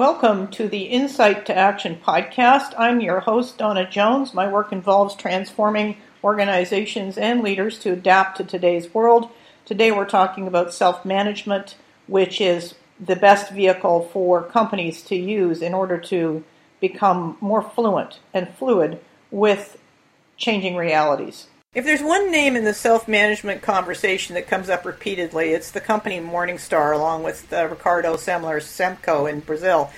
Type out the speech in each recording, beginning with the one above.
Welcome to the Insight to Action podcast. I'm your host, Donna Jones. My work involves transforming organizations and leaders to adapt to today's world. Today we're talking about self management, which is the best vehicle for companies to use in order to become more fluent and fluid with changing realities. If there's one name in the self management conversation that comes up repeatedly, it's the company Morningstar, along with uh, Ricardo Semler's Semco in Brazil.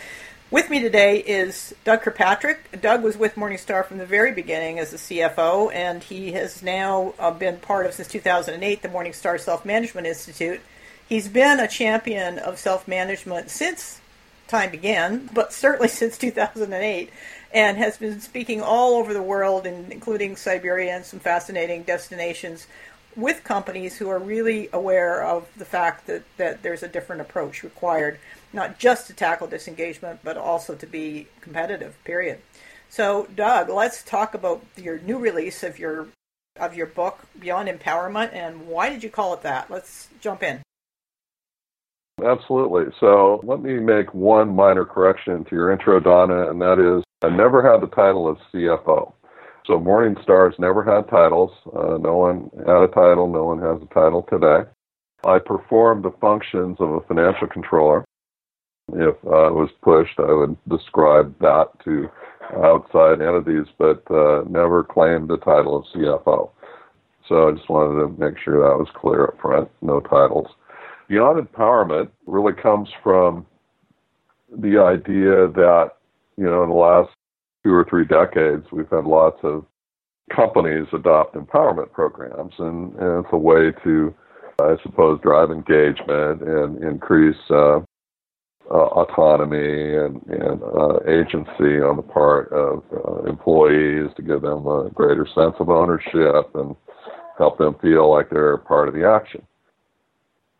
With me today is Doug Kirkpatrick. Doug was with Morningstar from the very beginning as the CFO, and he has now uh, been part of, since 2008, the Morningstar Self Management Institute. He's been a champion of self management since time began, but certainly since 2008 and has been speaking all over the world, and including Siberia and some fascinating destinations, with companies who are really aware of the fact that, that there's a different approach required, not just to tackle disengagement, but also to be competitive, period. So, Doug, let's talk about your new release of your of your book, Beyond Empowerment, and why did you call it that? Let's jump in. Absolutely. So let me make one minor correction to your intro, Donna, and that is I never had the title of CFO. So Morningstar's never had titles. Uh, no one had a title. No one has a title today. I performed the functions of a financial controller. If uh, I was pushed, I would describe that to outside entities, but uh, never claimed the title of CFO. So I just wanted to make sure that was clear up front. No titles. Beyond empowerment really comes from the idea that you know, in the last two or three decades, we've had lots of companies adopt empowerment programs, and, and it's a way to, I suppose, drive engagement and increase uh, uh, autonomy and, and uh, agency on the part of uh, employees to give them a greater sense of ownership and help them feel like they're part of the action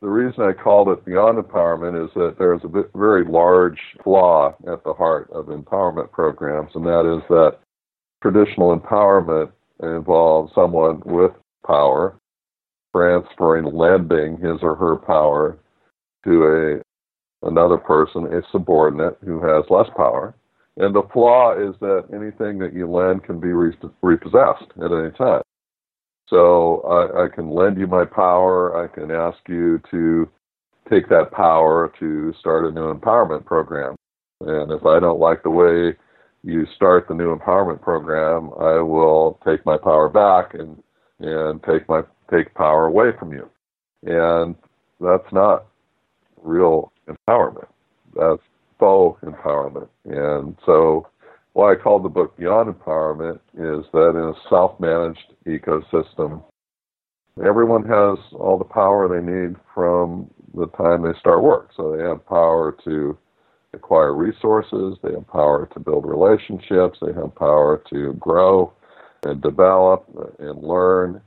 the reason I called it Beyond Empowerment is that there's a very large flaw at the heart of empowerment programs, and that is that traditional empowerment involves someone with power transferring, lending his or her power to a another person, a subordinate who has less power. And the flaw is that anything that you lend can be repossessed at any time. So I, I can lend you my power. I can ask you to take that power to start a new empowerment program. And if I don't like the way you start the new empowerment program, I will take my power back and and take my take power away from you. And that's not real empowerment. That's faux empowerment. And so why I called the book Beyond Empowerment is that in a self managed ecosystem, everyone has all the power they need from the time they start work. So they have power to acquire resources, they have power to build relationships, they have power to grow and develop and learn,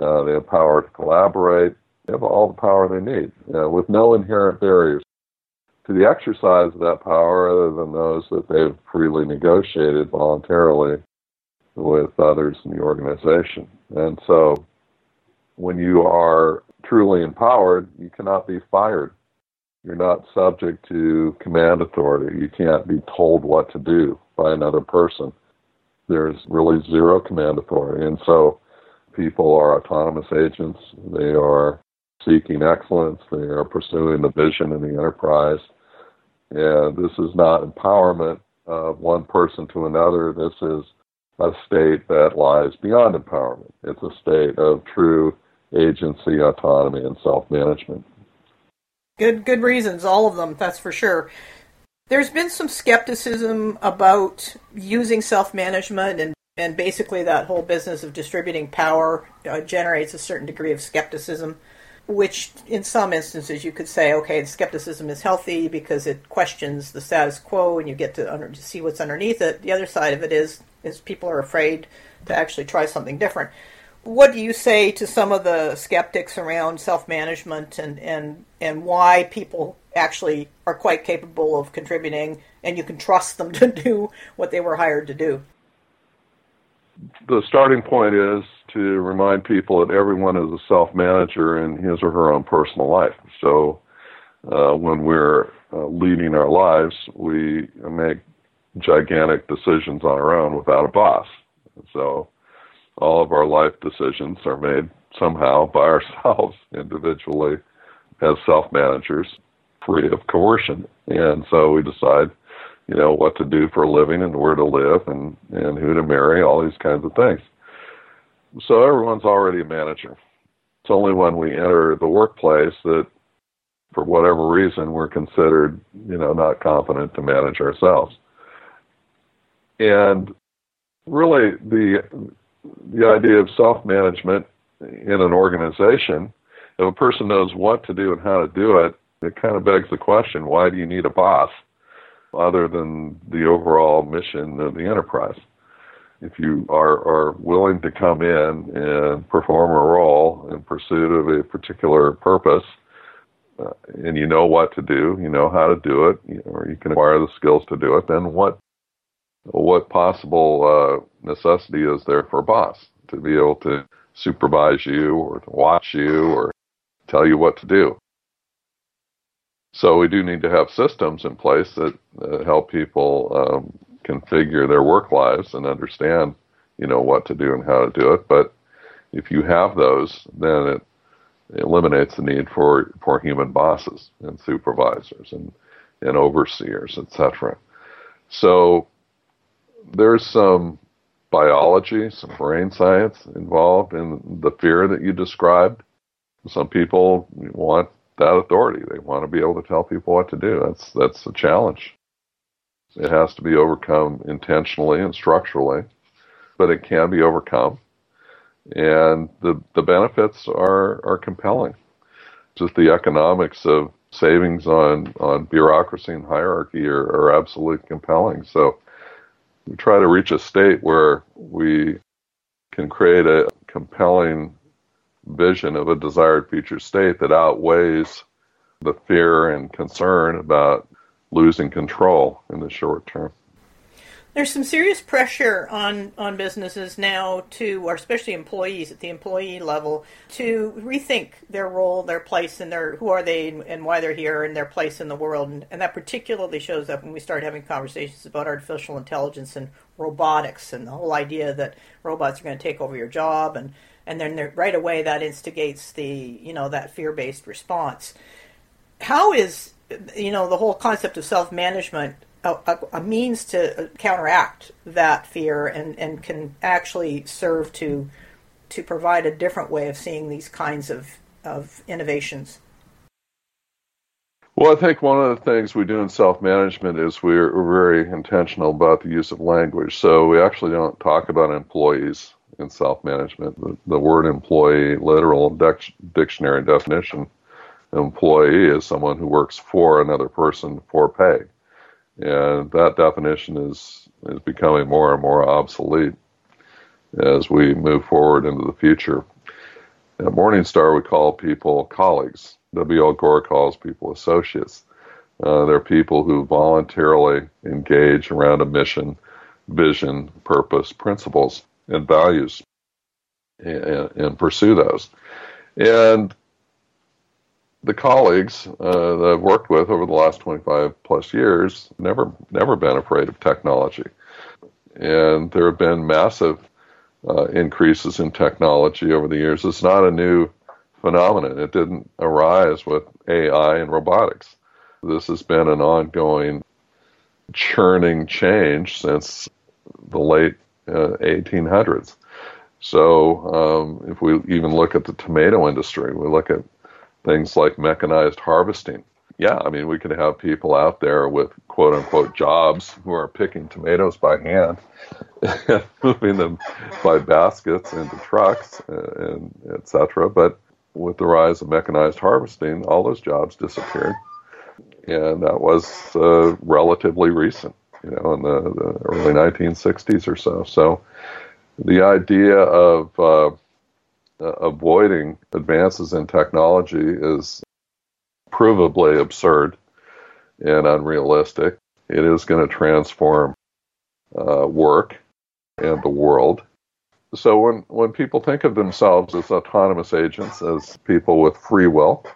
uh, they have power to collaborate, they have all the power they need uh, with no inherent barriers to the exercise of that power other than those that they've freely negotiated voluntarily with others in the organization. And so when you are truly empowered, you cannot be fired. You're not subject to command authority. You can't be told what to do by another person. There's really zero command authority. And so people are autonomous agents. They are seeking excellence. They are pursuing the vision in the enterprise. And this is not empowerment of one person to another. This is a state that lies beyond empowerment. It's a state of true agency, autonomy, and self-management. Good, good reasons, all of them. That's for sure. There's been some skepticism about using self-management, and and basically that whole business of distributing power uh, generates a certain degree of skepticism which in some instances you could say, okay, skepticism is healthy because it questions the status quo and you get to, under, to see what's underneath it. The other side of it is is people are afraid to actually try something different. What do you say to some of the skeptics around self management and, and and why people actually are quite capable of contributing and you can trust them to do what they were hired to do? The starting point is to remind people that everyone is a self manager in his or her own personal life. So uh, when we're uh, leading our lives, we make gigantic decisions on our own without a boss. So all of our life decisions are made somehow by ourselves individually as self managers, free of coercion. And so we decide, you know, what to do for a living and where to live and, and who to marry, all these kinds of things. So everyone's already a manager. It's only when we enter the workplace that for whatever reason we're considered, you know, not competent to manage ourselves. And really the the idea of self-management in an organization, if a person knows what to do and how to do it, it kind of begs the question, why do you need a boss other than the overall mission of the enterprise? If you are, are willing to come in and perform a role in pursuit of a particular purpose, uh, and you know what to do, you know how to do it, or you can acquire the skills to do it, then what what possible uh, necessity is there for a boss to be able to supervise you or to watch you or tell you what to do? So we do need to have systems in place that uh, help people um, configure their work lives and understand, you know, what to do and how to do it. But if you have those, then it eliminates the need for, for human bosses and supervisors and, and overseers, etc. So there's some biology, some brain science involved in the fear that you described. Some people want that authority. They want to be able to tell people what to do. That's that's a challenge. It has to be overcome intentionally and structurally, but it can be overcome. And the the benefits are are compelling. Just the economics of savings on on bureaucracy and hierarchy are, are absolutely compelling. So we try to reach a state where we can create a compelling vision of a desired future state that outweighs the fear and concern about losing control in the short term. There's some serious pressure on, on businesses now to, or especially employees at the employee level, to rethink their role, their place, and their who are they and why they're here, and their place in the world. And, and that particularly shows up when we start having conversations about artificial intelligence and robotics, and the whole idea that robots are going to take over your job, and and then right away that instigates the you know that fear-based response. How is you know the whole concept of self-management a, a, means to uh, counteract that fear and, and can actually serve to to provide a different way of seeing these kinds of, of innovations. Well, I think one of the things we do in self management is we're, very intentional about the use of language. So we actually don't talk about employees in self management. The, the, word employee, literal dictionary definition, employee is someone who works for another person for pay and that definition is is becoming more and more obsolete as we move forward into the future. At Morningstar, we call people colleagues. W.L. Gore calls people associates. Uh, they're people who voluntarily engage around a mission, vision, purpose, principles, and values, and, and pursue those. And the colleagues uh, that I've worked with over the last 25 plus years never never been afraid of technology, and there have been massive uh, increases in technology over the years. It's not a new phenomenon. It didn't arise with AI and robotics. This has been an ongoing churning change since the late uh, 1800s. So um, if we even look at the tomato industry, we look at things like mechanized harvesting. Yeah, I mean, we could have people out there with quote unquote jobs who are picking tomatoes by hand and moving them by baskets into trucks and etc. But with the rise of mechanized harvesting, all those jobs disappeared, and that was uh, relatively recent, you know, in the, the, early 1960s or so. So the idea of uh, uh, avoiding advances in technology is provably absurd and unrealistic. It is going to transform uh, work and the world. So when, when people think of themselves as autonomous agents, as people with free will,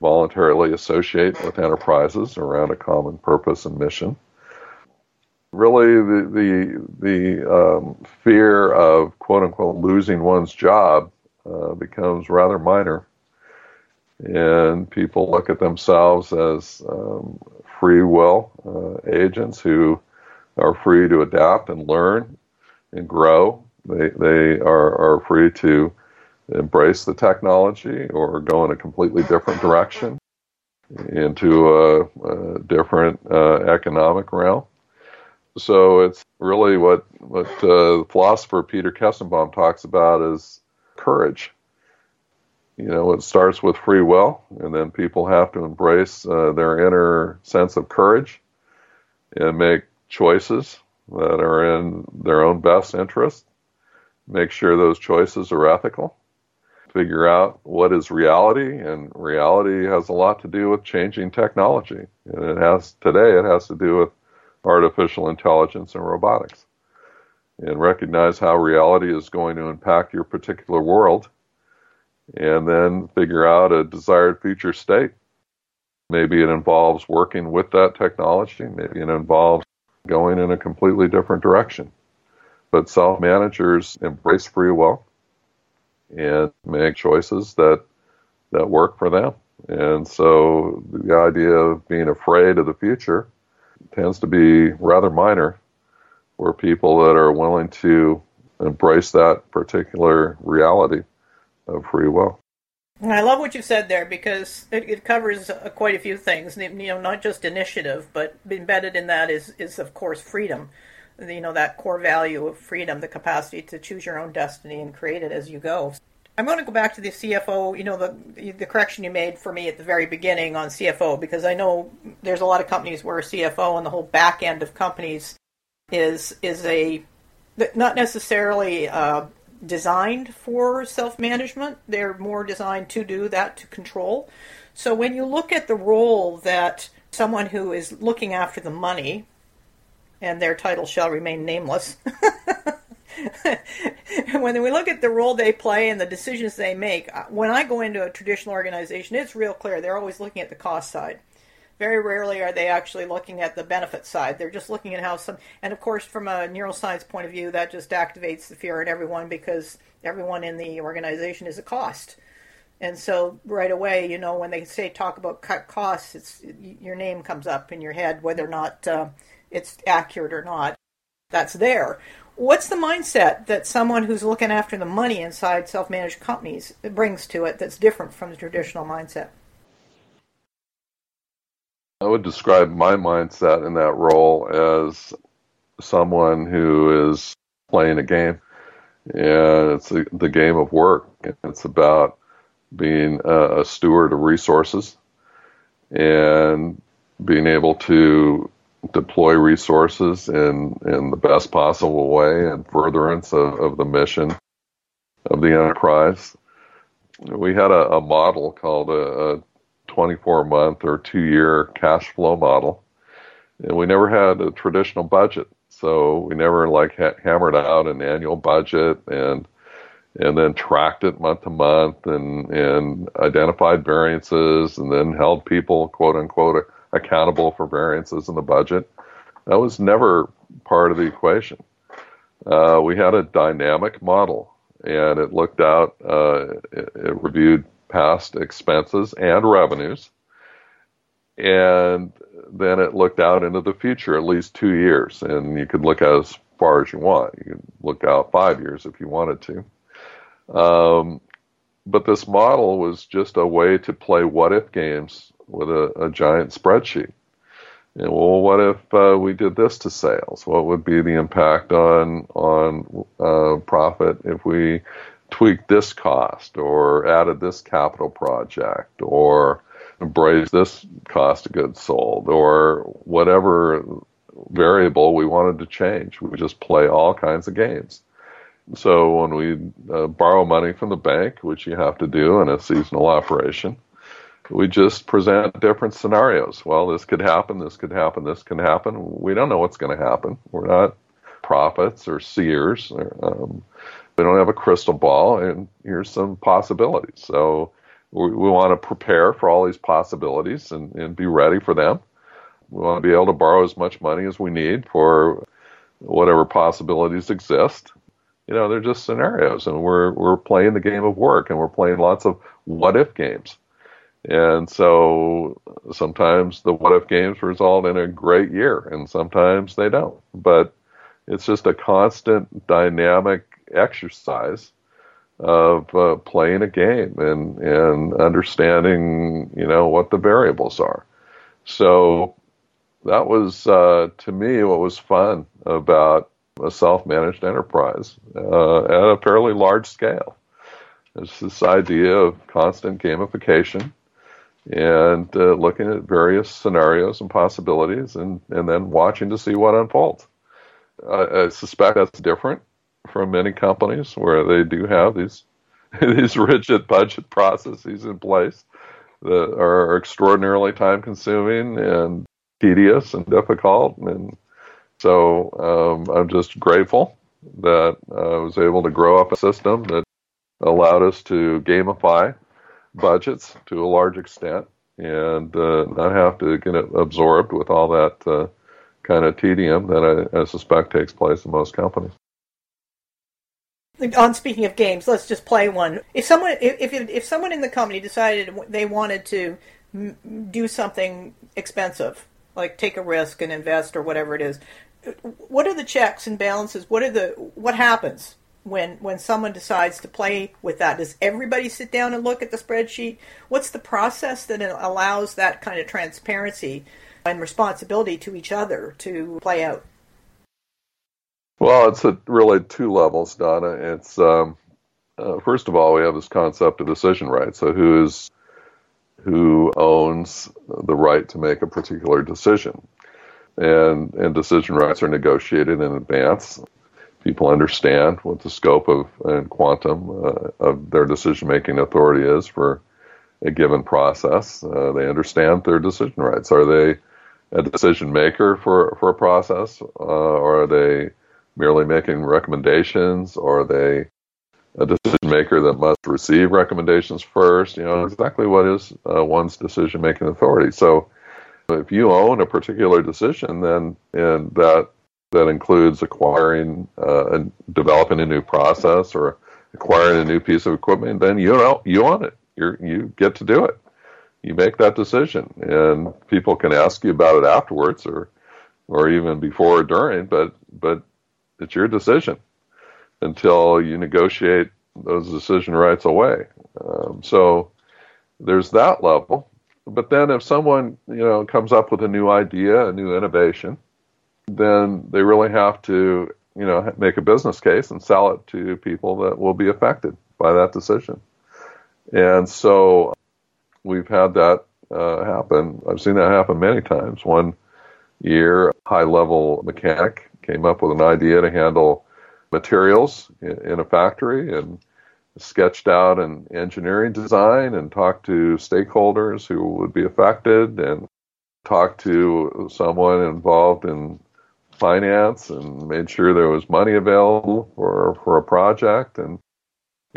voluntarily associate with enterprises around a common purpose and mission. Really, the the, the um, fear of quote unquote losing one's job uh, becomes rather minor, and people look at themselves as um, free will uh, agents who are free to adapt and learn and grow. They they are, are free to embrace the technology or go in a completely different direction into a, a different uh, economic realm. So it's really what what uh, the philosopher Peter Koestenbaum talks about is courage. You know, it starts with free will, and then people have to embrace uh, their inner sense of courage and make choices that are in their own best interest. Make sure those choices are ethical. Figure out what is reality, and reality has a lot to do with changing technology. And it has today, it has to do with artificial intelligence and robotics. And recognize how reality is going to impact your particular world, and then figure out a desired future state. Maybe it involves working with that technology. Maybe it involves going in a completely different direction. But self managers embrace free will and make choices that that work for them. And so the idea of being afraid of the future tends to be rather minor for people that are willing to embrace that particular reality of free will. I love what you said there because it, it covers uh, quite a few things. You know, not just initiative, but embedded in that is is of course freedom. You know that core value of freedom, the capacity to choose your own destiny and create it as you go. I'm going to go back to the CFO. You know the the correction you made for me at the very beginning on CFO because I know there's a lot of companies where CFO and the whole back end of companies is is a not necessarily uh, designed for self management. They're more designed to do that, to control. So when you look at the role that someone who is looking after the money, and their title shall remain nameless, when we look at the role they play and the decisions they make, when I go into a traditional organization, it's real clear. They're always looking at the cost side. Very rarely are they actually looking at the benefit side. They're just looking at how some, and of course, from a neuroscience point of view, that just activates the fear in everyone because everyone in the organization is a cost. And so right away, you know, when they say talk about cut costs, it's your name comes up in your head, whether or not uh, it's accurate or not. That's there. What's the mindset that someone who's looking after the money inside self-managed companies brings to it that's different from the traditional mindset? I would describe my mindset in that role as someone who is playing a game, and it's a, the game of work. It's about being a, a steward of resources and being able to deploy resources in, in the best possible way and furtherance of, of the mission of the enterprise. We had a, a model called a, a 24 month or two year cash flow model. And we never had a traditional budget. So we never like ha- hammered out an annual budget and and then tracked it month to month and and identified variances and then held people quote unquote accountable for variances in the budget. That was never part of the equation. Uh, we had a dynamic model and it looked out, uh, it, it reviewed past expenses and revenues. And then it looked out into the future, at least two years. And you could look as far as you want. You could look out five years if you wanted to. Um, but this model was just a way to play what if games with a, a giant spreadsheet. And well, what if uh, we did this to sales? What would be the impact on on uh, profit if we tweaked this cost or added this capital project or embraced this cost of goods sold or whatever variable we wanted to change. We just play all kinds of games. So when we uh, borrow money from the bank, which you have to do in a seasonal operation, we just present different scenarios. Well, this could happen, this could happen, this can happen. We don't know what's going to happen. We're not prophets or seers. Or, um, we don't have a crystal ball, and here's some possibilities. So we, we want to prepare for all these possibilities and, and be ready for them. We want to be able to borrow as much money as we need for whatever possibilities exist. You know, they're just scenarios, and we're we're playing the game of work, and we're playing lots of what if games. And so sometimes the what if games result in a great year, and sometimes they don't. But it's just a constant dynamic exercise of uh, playing a game and and understanding you know what the variables are. So that was uh, to me what was fun about a self-managed enterprise uh, at a fairly large scale. It's this idea of constant gamification and uh, looking at various scenarios and possibilities, and and then watching to see what unfolds. I, I suspect that's different from many companies where they do have these these rigid budget processes in place that are extraordinarily time consuming and tedious and difficult and so um, I'm just grateful that I was able to grow up a system that allowed us to gamify budgets to a large extent and uh, not have to get it absorbed with all that uh, kind of tedium that I, I suspect takes place in most companies on speaking of games, let's just play one. If someone if if, if someone in the company decided they wanted to m- do something expensive, like take a risk and invest or whatever it is, what are the checks and balances? What are the what happens when when someone decides to play with that? Does everybody sit down and look at the spreadsheet? What's the process that allows that kind of transparency and responsibility to each other to play out? Well, it's at really two levels, Donna. It's um, uh, first of all, we have this concept of decision rights. So, who is who owns the right to make a particular decision? And and decision rights are negotiated in advance. People understand what the scope of and quantum uh, of their decision making authority is for a given process. Uh, they understand their decision rights. Are they a decision maker for for a process, uh, or are they merely making recommendations, or are they a decision maker that must receive recommendations first? You know exactly what is uh, one's decision making authority. So, if you own a particular decision, then and that that includes acquiring uh, and developing a new process or acquiring a new piece of equipment, then you know you own it. You you get to do it. You make that decision, and people can ask you about it afterwards, or or even before or during. But but it's your decision until you negotiate those decision rights away. Um, so there's that level. But then if someone, you know, comes up with a new idea, a new innovation, then they really have to, you know, make a business case and sell it to people that will be affected by that decision. And so we've had that uh, happen. I've seen that happen many times. One year, a high level mechanic came up with an idea to handle materials in a factory and sketched out an engineering design and talked to stakeholders who would be affected and talked to someone involved in finance and made sure there was money available for for a project and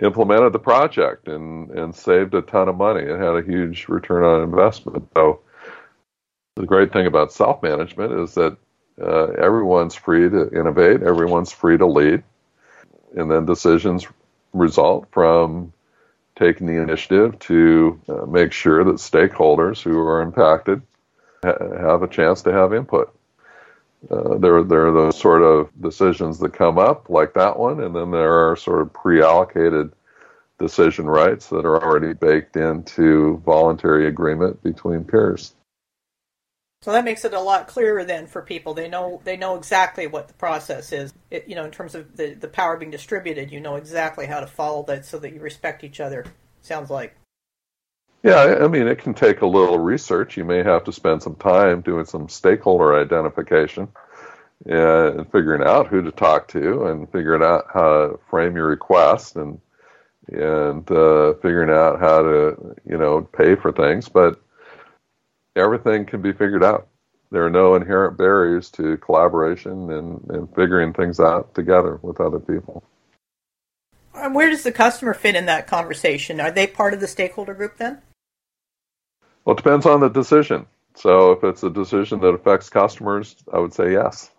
implemented the project and and saved a ton of money. It had a huge return on investment. So the great thing about self management is that uh, everyone's free to innovate, everyone's free to lead, and then decisions result from taking the initiative to uh, make sure that stakeholders who are impacted ha- have a chance to have input. Uh, there, there are those sort of decisions that come up, like that one, and then there are sort of pre-allocated decision rights that are already baked into voluntary agreement between peers. So that makes it a lot clearer then for people. They know they know exactly what the process is. It, you know, in terms of the, the power being distributed, you know exactly how to follow that so that you respect each other. Sounds like. Yeah, I mean, it can take a little research. You may have to spend some time doing some stakeholder identification and figuring out who to talk to and figuring out how to frame your request and and uh, figuring out how to you know pay for things. But everything can be figured out. There are no inherent barriers to collaboration and, and figuring things out together with other people. Where does the customer fit in that conversation? Are they part of the stakeholder group then? Well, it depends on the decision. So if it's a decision that affects customers, I would say yes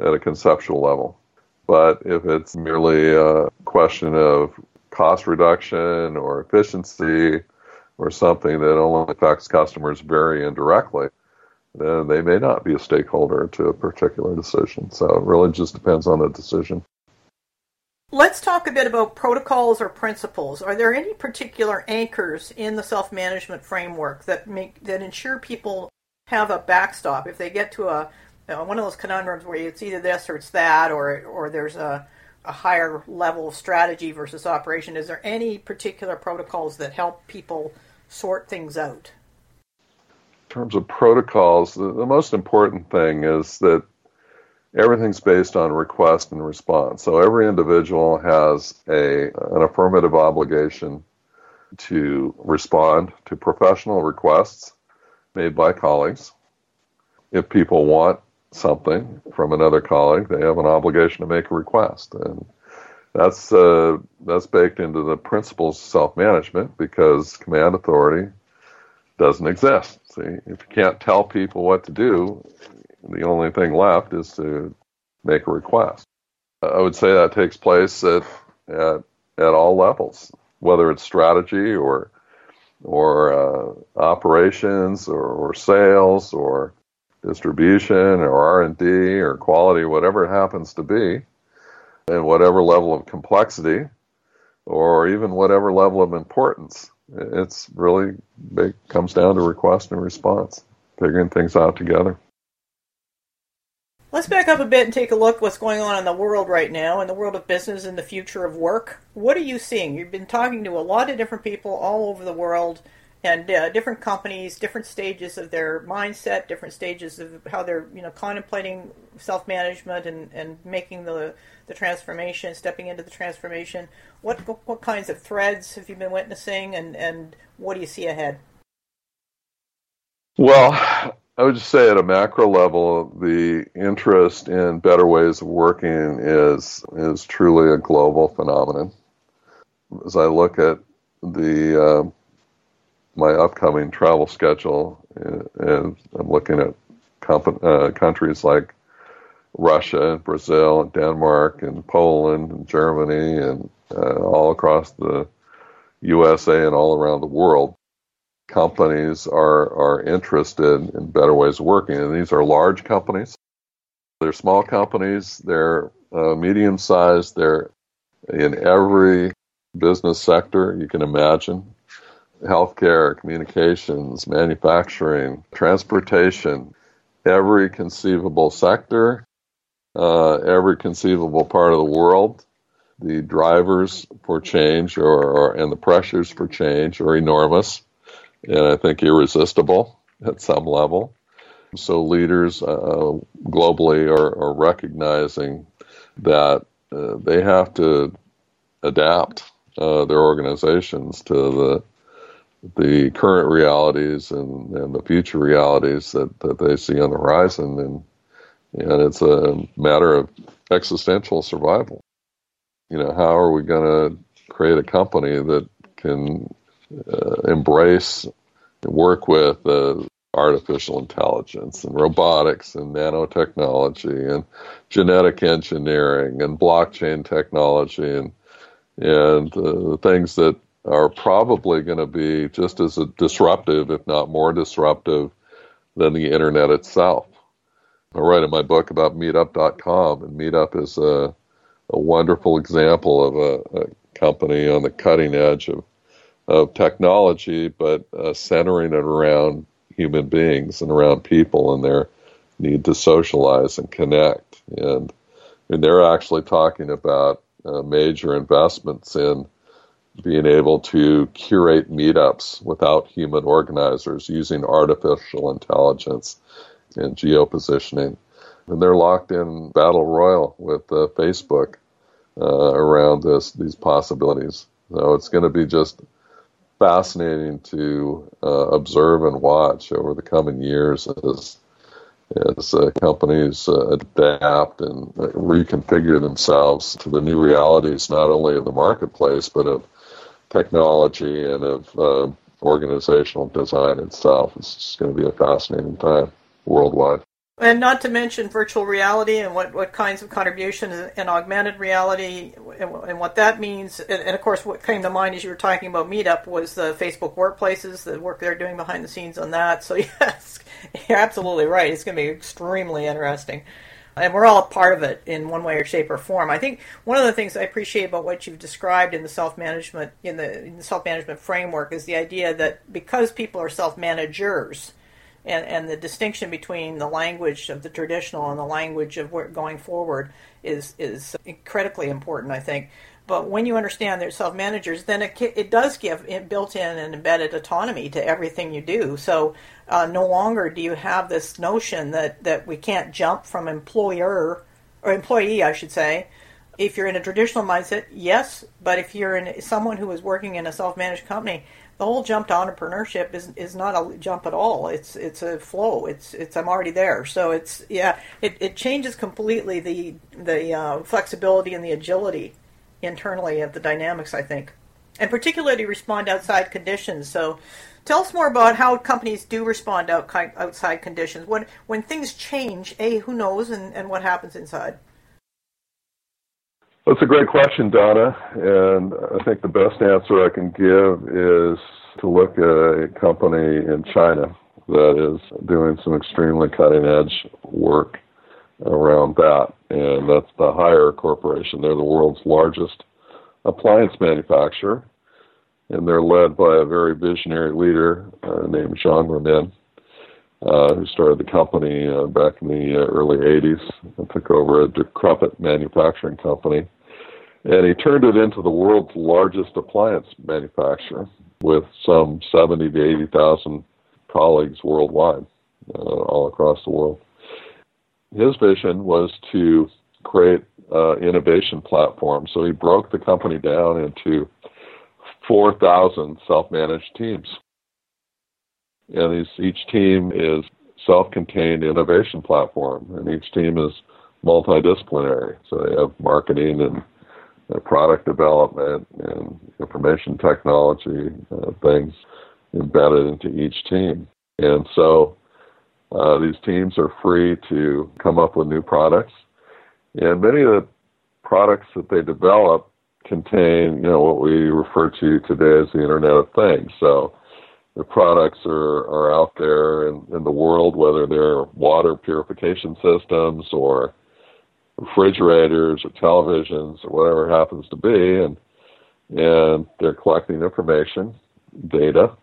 at a conceptual level. But if it's merely a question of cost reduction or efficiency or something that only affects customers very indirectly, then they may not be a stakeholder to a particular decision. So it really just depends on the decision. Let's talk a bit about protocols or principles. Are there any particular anchors in the self-management framework that make that ensure people have a backstop if they get to a you know, one of those conundrums where it's either this or it's that, or or there's a, a higher level of strategy versus operation? Is there any particular protocols that help people sort things out? In terms of protocols, the, the most important thing is that everything's based on request and response. So every individual has a an affirmative obligation to respond to professional requests made by colleagues. If people want something from another colleague, they have an obligation to make a request, and that's uh, that's baked into the principles of self-management because command authority doesn't exist. See, if you can't tell people what to do, the only thing left is to make a request. I would say that takes place at at, at all levels, whether it's strategy or or uh, operations or, or, sales or distribution or R&D or quality, whatever it happens to be, and whatever level of complexity or even whatever level of importance. It's really it comes down to request and response, figuring things out together. Let's back up a bit and take a look what's going on in the world right now, in the world of business and the future of work. What are you seeing? You've been talking to a lot of different people all over the world and uh, different companies, different stages of their mindset, different stages of how they're you know contemplating self management and, and making the the transformation, stepping into the transformation. What what kinds of threads have you been witnessing, and and what do you see ahead? Well, I would just say at a macro level, the interest in better ways of working is is truly a global phenomenon. As I look at the uh, my upcoming travel schedule, uh, and I'm looking at comp- uh, countries like Russia, and Brazil, and Denmark, and Poland, and Germany, and uh, all across the USA and all around the world companies are, are interested in better ways of working. And these are large companies. They're small companies. They're uh, medium sized. They're in every business sector you can imagine healthcare, communications, manufacturing, transportation, every conceivable sector, uh, every conceivable part of the world. The drivers for change or, or, and the pressures for change are enormous and I think irresistible at some level. So leaders uh, globally are, are, recognizing that uh, they have to adapt uh, their organizations to the the current realities and, and the future realities that, that they see on the horizon and and it's a matter of existential survival. You know, how are we going to create a company that can uh, embrace and work with uh, artificial intelligence and robotics and nanotechnology and genetic engineering and blockchain technology and and uh, things that are probably going to be just as disruptive, if not more disruptive, than the internet itself. I write in my book about Meetup.com, and Meetup is a, a wonderful example of a, a company on the cutting edge of of technology, but uh, centering it around human beings and around people and their need to socialize and connect. And, and they're actually talking about uh, major investments in being able to curate meetups without human organizers using artificial intelligence and geopositioning. And they're locked in battle royal with uh, Facebook uh, around this these possibilities. So it's going to be just fascinating to uh, observe and watch over the coming years as as uh, companies uh, adapt and reconfigure themselves to the new realities, not only of the marketplace, but of technology and of uh, organizational design itself. It's just going to be a fascinating time worldwide. And not to mention virtual reality and what, what kinds of contribution in augmented reality and, and what that means. And, and, of course, what came to mind as you were talking about Meetup was the Facebook workplaces, the work they're doing behind the scenes on that. So, yes, you're absolutely right. It's going to be extremely interesting. And we're all a part of it in one way or shape or form. I think one of the things I appreciate about what you've described in the self management in the, in the self management framework is the idea that because people are self managers, and, and the distinction between the language of the traditional and the language of going forward is is critically important, I think. But when you understand they're self managers, then it, it does give built in and embedded autonomy to everything you do. So uh, no longer do you have this notion that, that we can't jump from employer or employee, I should say. If you're in a traditional mindset, yes, but if you're in someone who is working in a self managed company, the whole jump to entrepreneurship is is not a jump at all. It's it's a flow. It's it's I'm already there. So it's yeah. It, it changes completely the the uh, flexibility and the agility internally of the dynamics. I think, and particularly respond outside conditions. So. Tell us more about how companies do respond out, outside conditions. When when things change, a who knows, and, and what happens inside. That's a great question, Donna. And I think the best answer I can give is to look at a company in China that is doing some extremely cutting edge work around that. And that's the Haier Corporation. They're the world's largest appliance manufacturer. And they're led by a very visionary leader uh, named Zhang Ruimin, uh, who started the company uh, back in the uh, early 80s and took over a decrepit manufacturing company and he turned it into the world's largest appliance manufacturer with some 70 to 80,000 colleagues worldwide, uh, all across the world. His vision was to create uh, innovation platform. So he broke the company down into 4,000 self-managed teams. And these, each team is self-contained innovation platform, and each team is multidisciplinary. So they have marketing and uh, product development and information technology uh, things embedded into each team. And so uh, these teams are free to come up with new products. And many of the products that they develop contain, you know, what we refer to today as the Internet of Things. So the products are, are out there in, in the world, whether they're water purification systems or refrigerators or televisions or whatever happens to be, and and they're collecting information, data,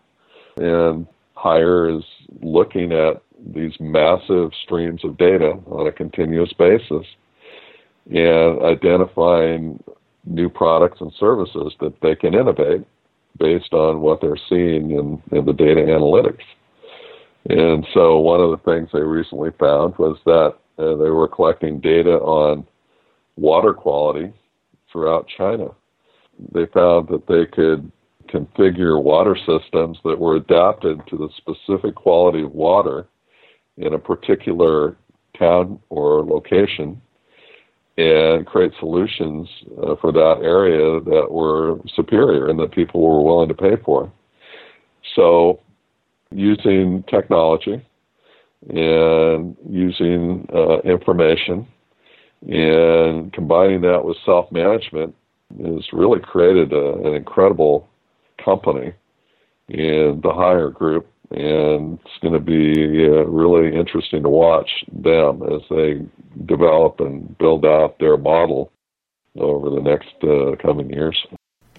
and Haier is looking at these massive streams of data on a continuous basis and identifying new products and services that they can innovate based on what they're seeing in, in the data analytics. And so one of the things they recently found was that uh, they were collecting data on water quality throughout China. They found that they could configure water systems that were adapted to the specific quality of water in a particular town or location and create solutions uh, for that area that were superior and that people were willing to pay for. So, using technology and using uh, information and combining that with self management has really created a, an incredible company in the Haier group. And it's going to be uh, really interesting to watch them as they develop and build out their model over the next uh, coming years.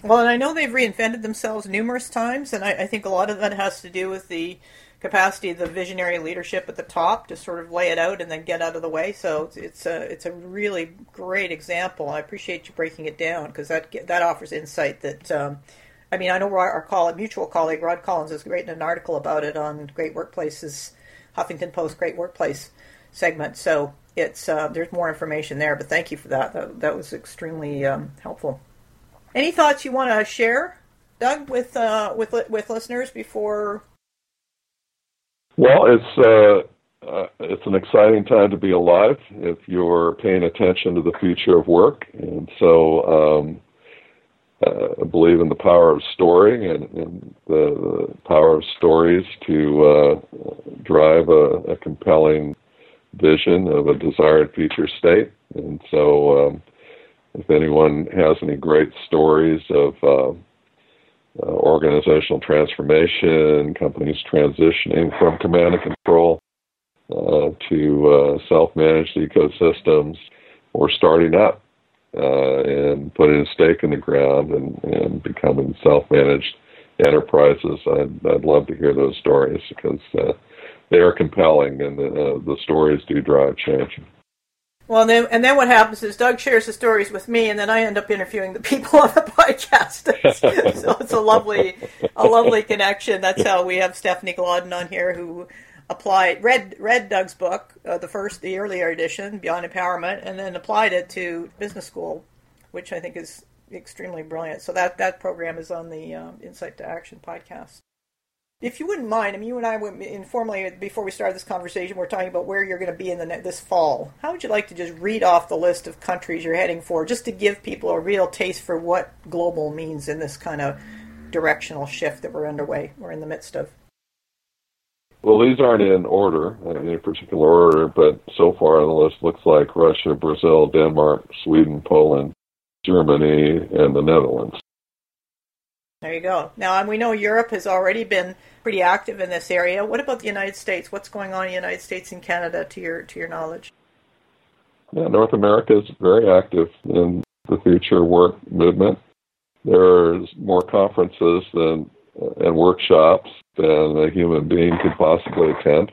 Well, and I know they've reinvented themselves numerous times, and I, I think a lot of that has to do with the capacity the visionary leadership at the top to sort of lay it out and then get out of the way. So it's, it's a it's a really great example. I appreciate you breaking it down because that that offers insight that. Um, I mean, I know our, colleague, mutual colleague Rod Collins has written an article about it on Great Workplaces, Huffington Post Great Workplace segment. So it's uh, there's more information there. But thank you for that. That, that was extremely um, helpful. Any thoughts you want to share, Doug, with uh, with with listeners before well, it's uh, uh, it's an exciting time to be alive if you're paying attention to the future of work. And so um, uh, I believe in the power of story and, and the, the, power of stories to uh, drive a, a, compelling vision of a desired future state. And so um, if anyone has any great stories of uh, organizational transformation, companies transitioning from command and control uh, to uh, self-managed ecosystems or starting up uh, and putting a stake in the ground and, and becoming self-managed enterprises. I'd, I'd love to hear those stories because uh, they are compelling and the, the stories do drive change. Well, and then, and then what happens is Doug shares the stories with me, and then I end up interviewing the people on the podcast. so it's a lovely, a lovely connection. That's how we have Stephanie Glodden on here, who applied read read Doug's book, uh, the first, the earlier edition, Beyond Empowerment, and then applied it to business school, which I think is extremely brilliant. So that that program is on the uh, Insight to Action podcast. If you wouldn't mind, I mean, you and I went informally before we started this conversation. We're talking about where you're going to be in the this fall. How would you like to just read off the list of countries you're heading for, just to give people a real taste for what global means in this kind of directional shift that we're underway, we're in the midst of? Well, these aren't in order, in any particular order, but so far the list looks like Russia, Brazil, Denmark, Sweden, Poland, Germany, and the Netherlands. There you go. Now, we know Europe has already been pretty active in this area. What about the United States? What's going on in the United States and Canada, to your to your knowledge? Yeah, North America is very active in the future work movement. There's more conferences than and workshops than a human being could possibly attend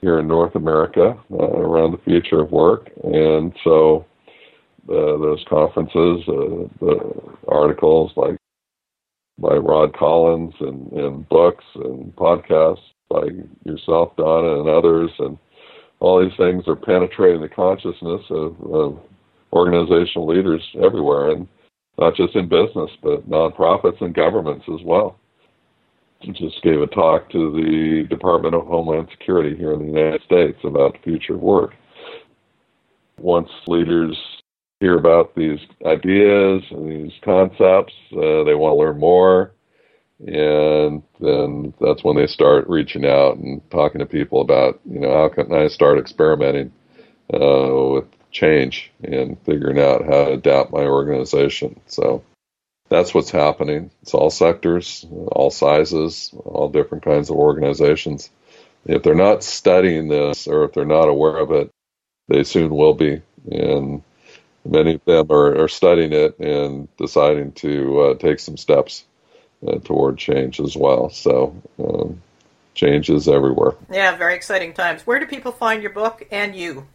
here in North America uh, around the future of work, and so uh, those conferences, uh, the articles like by Rod Collins and, and books and podcasts by yourself, Dawna, and others. And all these things are penetrating the consciousness of, of organizational leaders everywhere, and not just in business, but nonprofits and governments as well. I just gave a talk to the Department of Homeland Security here in the United States about the future of work. Once leaders hear about these ideas and these concepts. Uh, they want to learn more. And then that's when they start reaching out and talking to people about, you know, how can I start experimenting uh, with change and figuring out how to adapt my organization. So that's what's happening. It's all sectors, all sizes, all different kinds of organizations. If they're not studying this or if they're not aware of it, they soon will be. And many of them are, are studying it and deciding to uh, take some steps uh, toward change as well. So, um, change is everywhere. Yeah, very exciting times. Where do people find your book and you?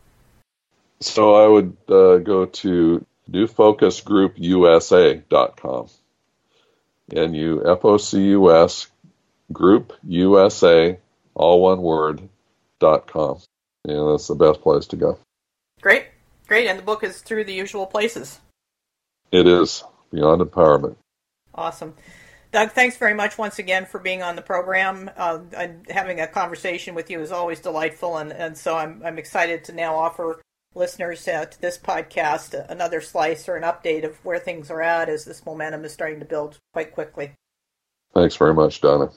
So, I would uh, go to nufocusgroupusa.com. N U F O C U S group USA, all one word, dot com. And that's the best place to go. Great. Great, and the book is through the usual places. It is Beyond Empowerment. Awesome. Doug, thanks very much once again for being on the program. Uh, having a conversation with you is always delightful, and, and so I'm, I'm excited to now offer listeners uh, to this podcast another slice or an update of where things are at as this momentum is starting to build quite quickly. Thanks very much, Dawna.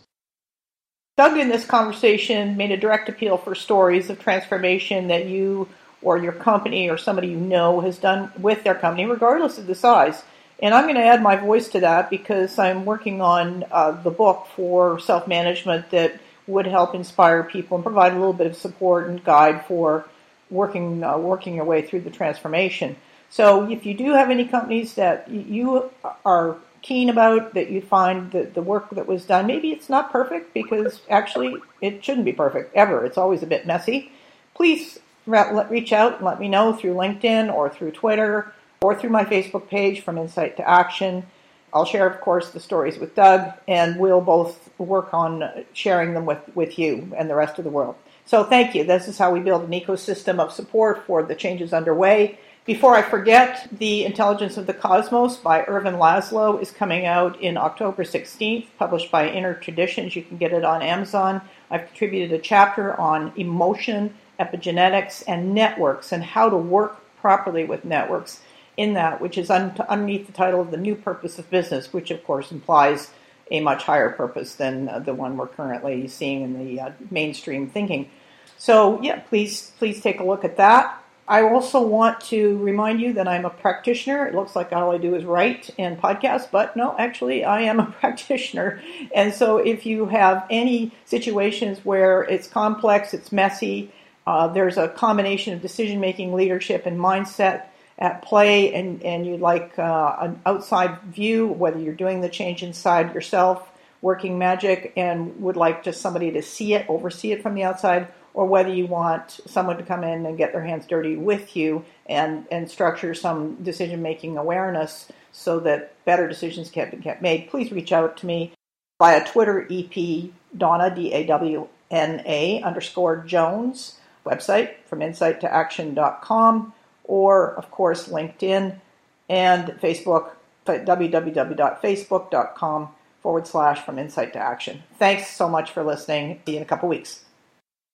Doug, in this conversation, made a direct appeal for stories of transformation that you or your company or somebody you know has done with their company, regardless of the size. And I'm going to add my voice to that because I'm working on uh, the book for self management that would help inspire people and provide a little bit of support and guide for working uh, working your way through the transformation. So if you do have any companies that you are keen about that you find that the work that was done maybe it's not perfect because actually it shouldn't be perfect ever it's always a bit messy please reach out and let me know through LinkedIn or through Twitter or through my Facebook page from Insight to Action. I'll share, of course, the stories with Doug, and we'll both work on sharing them with, with you and the rest of the world. So thank you. This is how we build an ecosystem of support for the changes underway. Before I forget, The Intelligence of the Cosmos by Ervin Laszlo is coming out in October 16th, published by Inner Traditions. You can get it on Amazon. I've contributed a chapter on emotion epigenetics, and networks, and how to work properly with networks in that, which is un- underneath the title of the new purpose of business, which of course implies a much higher purpose than uh, the one we're currently seeing in the uh, mainstream thinking. So yeah, please please take a look at that. I also want to remind you that I'm a practitioner. It looks like all I do is write and podcast, but no, actually, I am a practitioner. And so, if you have any situations where it's complex, it's messy, uh, there's a combination of decision making, leadership, and mindset at play, and, and you'd like uh, an outside view, whether you're doing the change inside yourself, working magic, and would like just somebody to see it, oversee it from the outside, or whether you want someone to come in and get their hands dirty with you and, and structure some decision making awareness so that better decisions can get made, please reach out to me via Twitter, EP Dawna, D A W N A underscore Jones, website from insight to action.com, or of course LinkedIn and Facebook, www.facebook.com forward slash from insight to action. Thanks so much for listening. See you in a couple weeks.